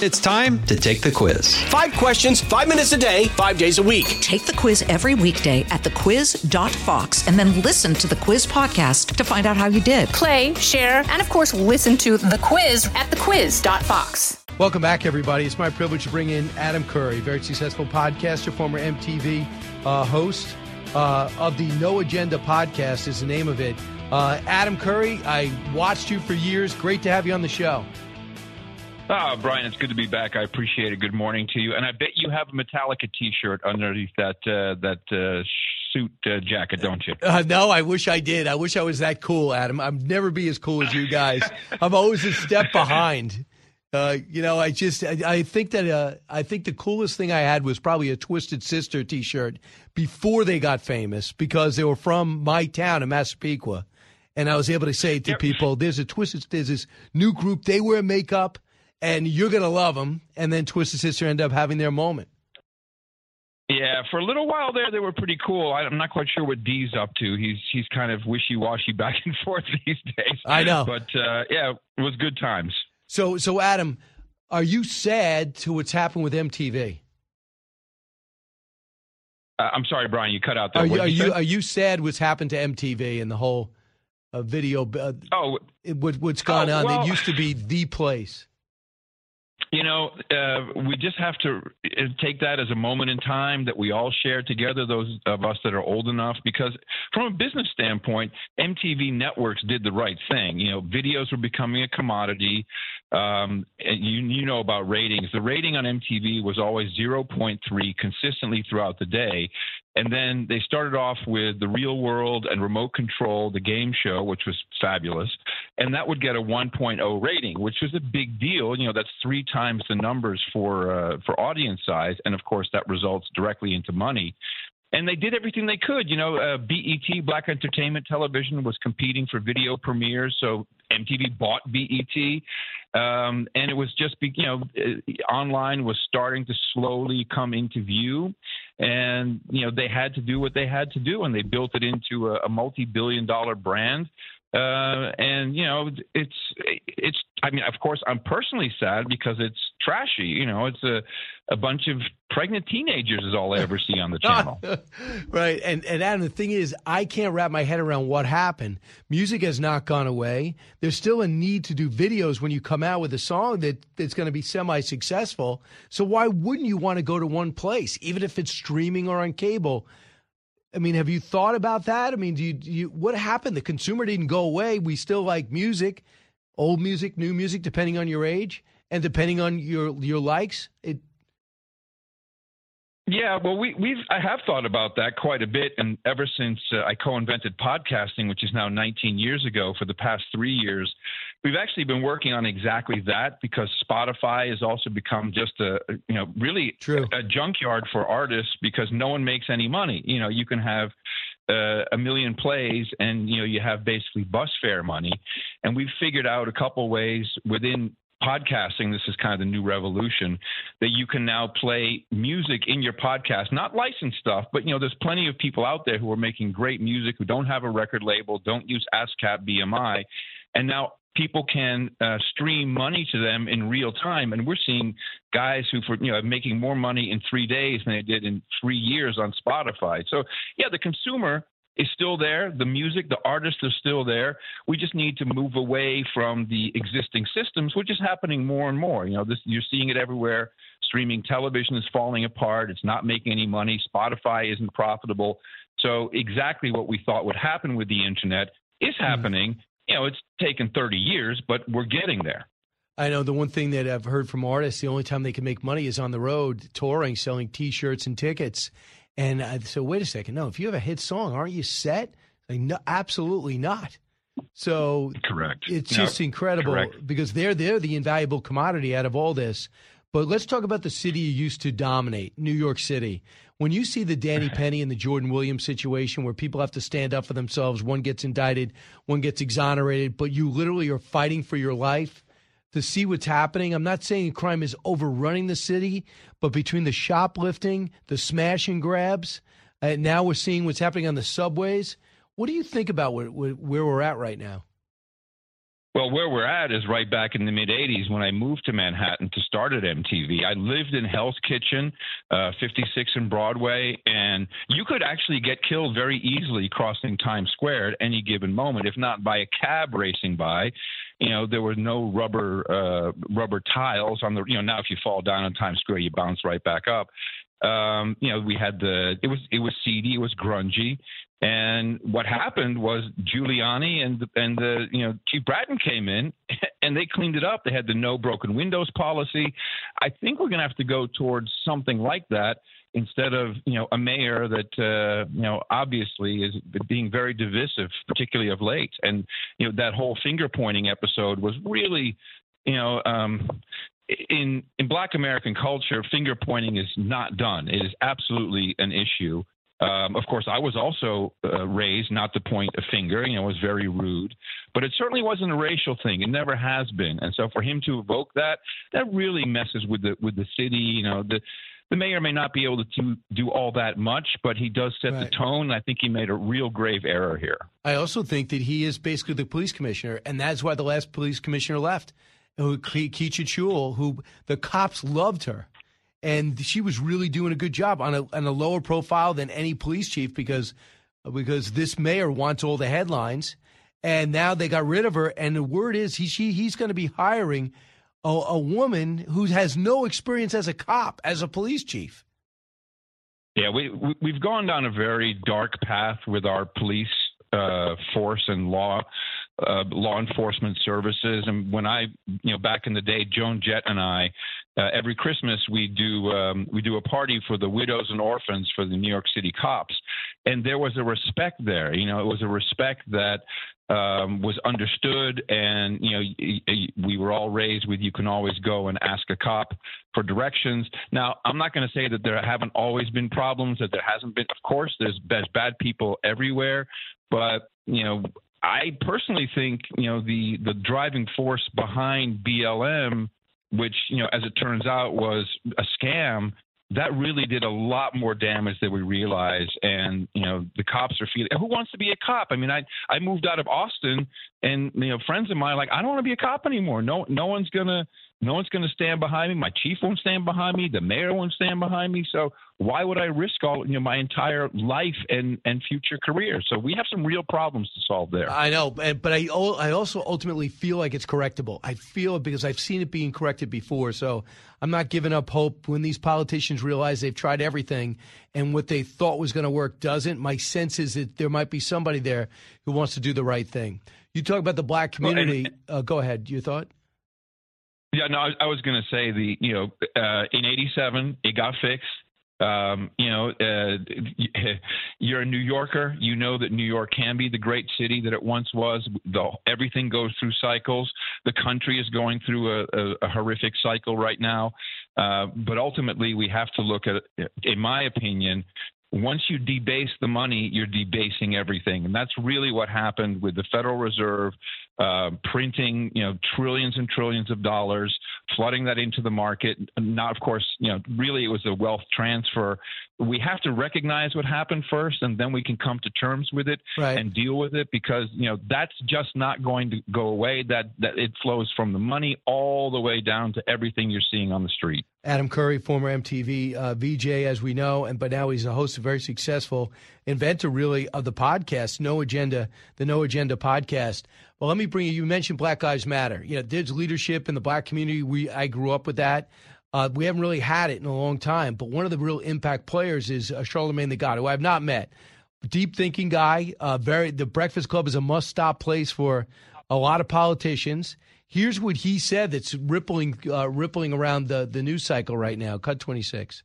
It's time to take the quiz. Five questions, five minutes a day, five days a week. Take the quiz every weekday at thequiz.fox and then listen to the quiz podcast to find out how you did. Play, share, and of course, listen to the quiz at thequiz.fox. Welcome back, everybody. It's my privilege to bring in Adam Curry, very successful podcaster, former MTV uh, host uh, of the No Agenda podcast, is the name of it. Uh, Adam Curry, I watched you for years. Great to have you on the show. Oh, Brian, it's good to be back. I appreciate it. Good morning to you. And I bet you have a Metallica T-shirt underneath that uh, that uh, suit uh, jacket, don't you? Uh, no, I wish I did. I wish I was that cool, Adam. I'd never be as cool as you guys. I'm always a step behind. Uh, you know, I just I, I think that uh, I think the coolest thing I had was probably a Twisted Sister T-shirt before they got famous because they were from my town in Massapequa, and I was able to say to people, "There's a Twisted, there's this new group. They wear makeup, and you're gonna love them." And then Twisted Sister end up having their moment. Yeah, for a little while there, they were pretty cool. I'm not quite sure what Dee's up to. He's he's kind of wishy-washy back and forth these days. I know. but uh, yeah, it was good times. So, so Adam, are you sad to what's happened with MTV? Uh, I'm sorry, Brian, you cut out there. Are you are you are you sad what's happened to MTV and the whole uh, video? Uh, Oh, what, what's gone Oh, on? well- it used to be the place. You know, uh, we just have to uh, take that as a moment in time that we all share together, those of us that are old enough, because from a business standpoint, MTV networks did the right thing. You know, videos were becoming a commodity. Um, you, you know about ratings. The rating on MTV was always 0.3 consistently throughout the day. And then they started off with the real world and remote control, the game show, which was fabulous. And that would get a 1.0 rating, which was a big deal. You know, that's three times the numbers for uh, for audience size, and of course that results directly into money. And they did everything they could. You know, uh, BET, Black Entertainment Television, was competing for video premieres, so MTV bought BET, um, and it was just, you know, uh, online was starting to slowly come into view, and you know they had to do what they had to do, and they built it into a, a multi-billion-dollar brand. Uh, and you know, it's it's. I mean, of course, I'm personally sad because it's trashy. You know, it's a a bunch of pregnant teenagers is all I ever see on the channel. right. And and Adam, the thing is, I can't wrap my head around what happened. Music has not gone away. There's still a need to do videos when you come out with a song that that's going to be semi successful. So why wouldn't you want to go to one place, even if it's streaming or on cable? I mean, have you thought about that? I mean, do you, do you what happened? The consumer didn't go away. We still like music, old music, new music, depending on your age and depending on your your likes. It Yeah, well, we, we've I have thought about that quite a bit, and ever since uh, I co-invented podcasting, which is now 19 years ago, for the past three years, we've actually been working on exactly that because Spotify has also become just a you know really True. a junkyard for artists because no one makes any money. You know, you can have uh, a million plays and you know you have basically bus fare money, and we've figured out a couple ways within podcasting this is kind of the new revolution that you can now play music in your podcast not licensed stuff but you know there's plenty of people out there who are making great music who don't have a record label don't use ascap bmi and now people can uh, stream money to them in real time and we're seeing guys who for you know are making more money in three days than they did in three years on spotify so yeah the consumer is still there. The music, the artists are still there. We just need to move away from the existing systems, which is happening more and more. You know, this you're seeing it everywhere. Streaming television is falling apart. It's not making any money. Spotify isn't profitable. So exactly what we thought would happen with the internet is happening. You know, it's taken 30 years, but we're getting there. I know the one thing that I've heard from artists, the only time they can make money is on the road, touring, selling T-shirts and tickets. And I, so, wait a second. No, if you have a hit song, aren't you set? Like, no, absolutely not. So Correct. it's No, just incredible correct. because they're they're the invaluable commodity out of all this. But let's talk about the city you used to dominate, New York City. When you see the Danny Penny and the Jordan Williams situation where people have to stand up for themselves, one gets indicted, one gets exonerated, but you literally are fighting for your life to see what's happening. I'm not saying crime is overrunning the city, but between the shoplifting, the smash and grabs, and now we're seeing what's happening on the subways. What do you think about where, where where we're at right now? Well, where we're at is right back in the mid 80s when I moved to Manhattan to start at MTV. I lived in Hell's Kitchen, uh, 56 in Broadway, and you could actually get killed very easily crossing Times Square at any given moment, if not by a cab racing by. You know, there were no rubber uh, rubber tiles on the. You know, now if you fall down on Times Square, you bounce right back up um, you know, we had the it was it was seedy, it was grungy, and what happened was Giuliani and the, and the you know Chief Bratton came in and they cleaned it up. They had the no broken windows policy. I think we're going to have to go towards something like that instead of you know a mayor that uh, you know obviously is being very divisive, particularly of late. And you know that whole finger pointing episode was really you know um, in in Black American culture, finger pointing is not done. It is absolutely an issue. Um, of course, I was also uh, raised not to point a finger. You know, it was very rude, but it certainly wasn't a racial thing. It never has been. And so, for him to evoke that, that really messes with the with the city. You know, the the mayor may not be able to do all that much, but he does set right. the tone. I think he made a real grave error here. I also think that he is basically the police commissioner, and that's why the last police commissioner left, who Keechant Sewell, who the cops loved her and she was really doing a good job on a on a lower profile than any police chief because because this mayor wants all the headlines, and now they got rid of her. And the word is he she, he's going to be hiring a, a woman who has no experience as a cop, as a police chief. Yeah, we, we have gone down a very dark path with our police uh, force and law uh, law enforcement services. And when I, you know, back in the day, Joan Jett and I, uh, every Christmas we do um, we do a party for the widows and orphans for the New York City cops, and there was a respect there. You know, it was a respect that um, was understood, and you know, we were all raised with you can always go and ask a cop for directions. Now, I'm not going to say that there haven't always been problems, that there hasn't been. Of course, there's bad people everywhere, but you know, I personally think you know the the driving force behind BLM which you know, as it turns out, was a scam. That really did a lot more damage than we realized, and you know the cops are feeling. Who wants to be a cop? I mean, I I moved out of Austin, and you know friends of mine like, I don't want to be a cop anymore. No, no one's gonna no one's going to stand behind me. My chief won't stand behind me. The mayor won't stand behind me. So why would I risk all you know my entire life and and future career? So we have some real problems to solve there. I know, but I I also ultimately feel like it's correctable. I feel it because I've seen it being corrected before. So I'm not giving up hope when these politicians realize they've tried everything and what they thought was going to work doesn't. My sense is that there might be somebody there who wants to do the right thing. You talk about the black community. Well, and, uh, go ahead. Your thought? Yeah, no, I, I was going to say the you know uh, in '87 it got fixed. Um, you know, uh, you're a New Yorker. You know that New York can be the great city that it once was. The, everything goes through cycles. The country is going through a, a, a horrific cycle right now. Uh, but ultimately, we have to look at, in my opinion, once you debase the money, you're debasing everything. And that's really what happened with the Federal Reserve uh, printing, you know, trillions and trillions of dollars, flooding that into the market. Not, of course, you know, really it was a wealth transfer. We have to recognize what happened first, and then we can come to terms with it right. and deal with it because you know that's just not going to go away. That that it flows from the money all the way down to everything you're seeing on the street. Adam Curry, former MTV uh, VJ, as we know, and but now he's a host of very successful inventor, really, of the podcast, No Agenda, the No Agenda podcast. Well, let me bring you. You mentioned Black Lives Matter. You know, there's leadership in the black community. We I grew up with that. Uh, we haven't really had it in a long time. But one of the real impact players is uh, Charlemagne the God, who I have not met. Deep thinking guy. Uh, very. The Breakfast Club is a must stop place for a lot of politicians. Here's what he said that's rippling uh, rippling around the, the news cycle right now. Cut 26.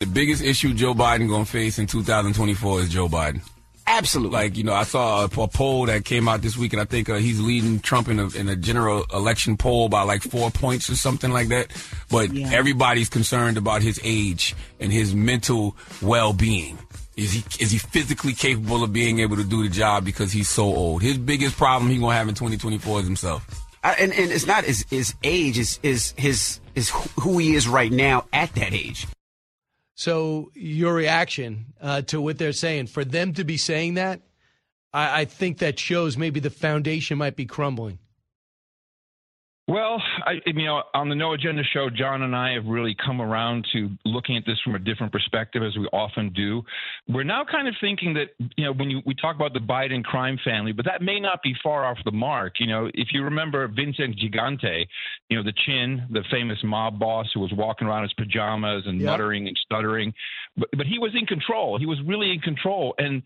The biggest issue Joe Biden going to face in 2024 is Joe Biden. Absolutely. Like, you know, I saw a, a poll that came out this week, and I think uh, he's leading Trump in a, in a general election poll by like four points or something like that. But yeah. everybody's concerned about his age and his mental well being. Is he is he physically capable of being able to do the job because he's so old? His biggest problem he gonna have in 2024 is himself. Uh, and and it's not his his age is is his is who he is right now at that age. So your reaction uh, to what they're saying, for them to be saying that, I, I think that shows maybe the foundation might be crumbling. Well, I, you know, on the No Agenda show, John and I have really come around to looking at this from a different perspective, as we often do. We're now kind of thinking that, you know, when you, we talk about the Biden crime family, but that may not be far off the mark. You know, if you remember Vincent Gigante, you know, the chin, the famous mob boss who was walking around in his pajamas and yep. muttering and stuttering, but, but he was in control. He was really in control. And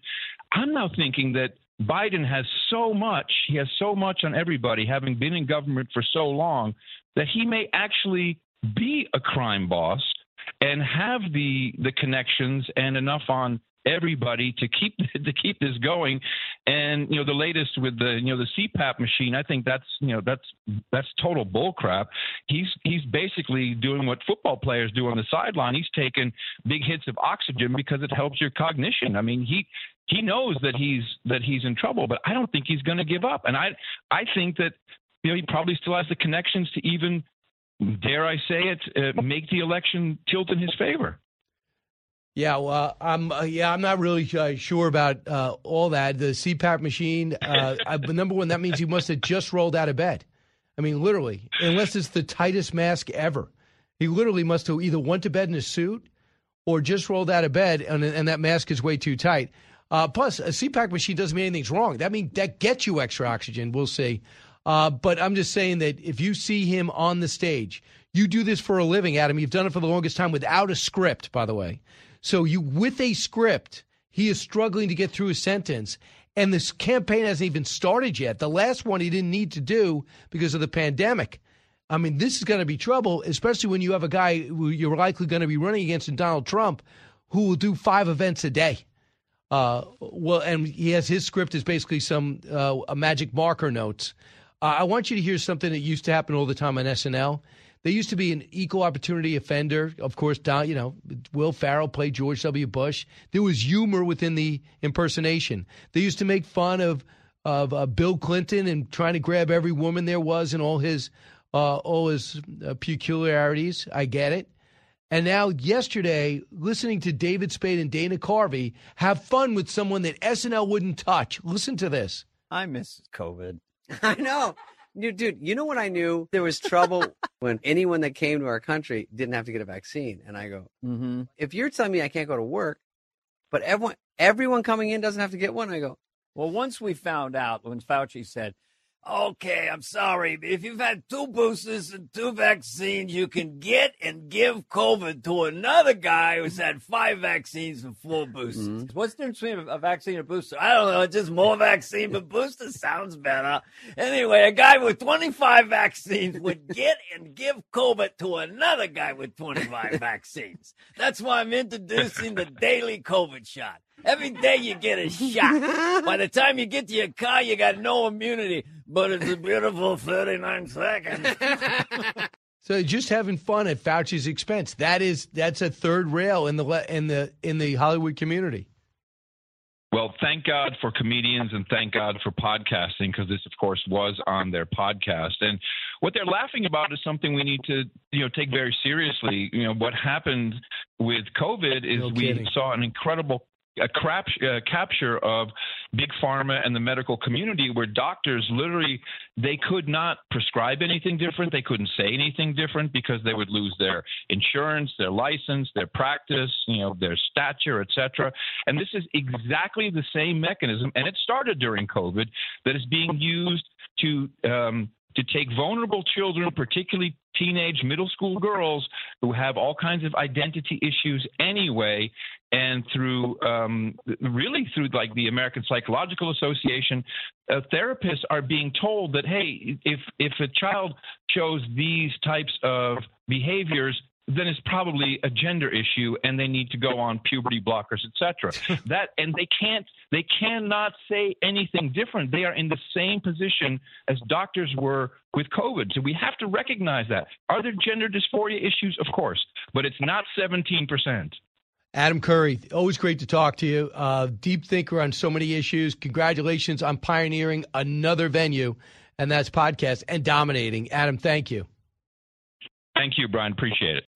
I'm now thinking that Biden has so much, he has so much on everybody, having been in government for so long, that he may actually be a crime boss and have the the connections and enough on everybody to keep to keep this going. And you know, the latest with the you know the CPAP machine, I think that's you know that's that's total bullcrap. He's he's basically doing what football players do on the sideline. He's taking big hits of oxygen because it helps your cognition. I mean, he he knows that he's that he's in trouble, but I don't think he's going to give up. And I I think that you know he probably still has the connections to even dare I say it uh, make the election tilt in his favor. Yeah, well, I'm uh, yeah, I'm not really uh, sure about uh, all that. The CPAP machine, uh, I, number one, that means he must have just rolled out of bed. I mean, literally, unless it's the tightest mask ever, he literally must have either went to bed in a suit or just rolled out of bed, and, and that mask is way too tight. Uh, plus, a CPAP machine doesn't mean anything's wrong. That means that gets you extra oxygen. We'll see. Uh, but I'm just saying that if you see him on the stage, you do this for a living, Adam. You've done it for the longest time without a script, by the way. So you with a script, he is struggling to get through a sentence. And this campaign hasn't even started yet. The last one he didn't need to do because of the pandemic. I mean, this is going to be trouble, especially when you have a guy who you're likely going to be running against in Donald Trump, who will do five events a day. Uh, well, and he has his script is basically some uh, magic marker notes. Uh, I want you to hear something that used to happen all the time on SNL. There used to be an equal opportunity offender. Of course, Don, you know, Will Ferrell played George W. Bush. There was humor within the impersonation. They used to make fun of of uh, Bill Clinton and trying to grab every woman there was and all his uh, all his uh, peculiarities. I get it. And now, yesterday, listening to David Spade and Dana Carvey have fun with someone that SNL wouldn't touch. Listen to this. I miss COVID. I know. Dude, you know what I knew? There was trouble when anyone that came to our country didn't have to get a vaccine. And I go, mm-hmm. if you're telling me I can't go to work, but everyone everyone coming in doesn't have to get one, I go, well, once we found out when Fauci said, Okay, I'm sorry. If you've had two boosters and two vaccines, you can get and give COVID to another guy who's had five vaccines and four boosters. Mm-hmm. What's the difference between a vaccine and a booster? I don't know. It's just more vaccine, but booster sounds better. Anyway, a guy with 25 vaccines would get and give COVID to another guy with 25 vaccines. That's why I'm introducing the daily COVID shot. Every day you get a shot. By the time you get to your car, you got no immunity. But it's a beautiful 39 seconds. So just having fun at Fauci's expense. That is that's a third rail in the in the in the Hollywood community. Well, thank God for comedians and thank God for podcasting because this, of course, was on their podcast. And what they're laughing about is something we need to, you know, take very seriously. You know, what happened with COVID is no we saw an incredible a crap, uh, capture of big pharma and the medical community where doctors literally they could not prescribe anything different. They couldn't say anything different because they would lose their insurance their license their practice you know their stature etc and this is exactly the same mechanism. And it started during covid that is being used to um, to take vulnerable children, particularly teenage middle school girls who have all kinds of identity issues anyway, and through um, really through like the American Psychological Association, uh, therapists are being told that hey, if if a child shows these types of behaviors, then it's probably a gender issue and they need to go on puberty blockers etc that and they can't they cannot say anything different they are in the same position as doctors were with covid so we have to recognize that are there gender dysphoria issues of course but it's not 17% Adam Curry, always great to talk to you. Uh, deep thinker on so many issues. Congratulations on pioneering another venue, and that's podcast and dominating. Adam, thank you. Thank you, Brian. Appreciate it.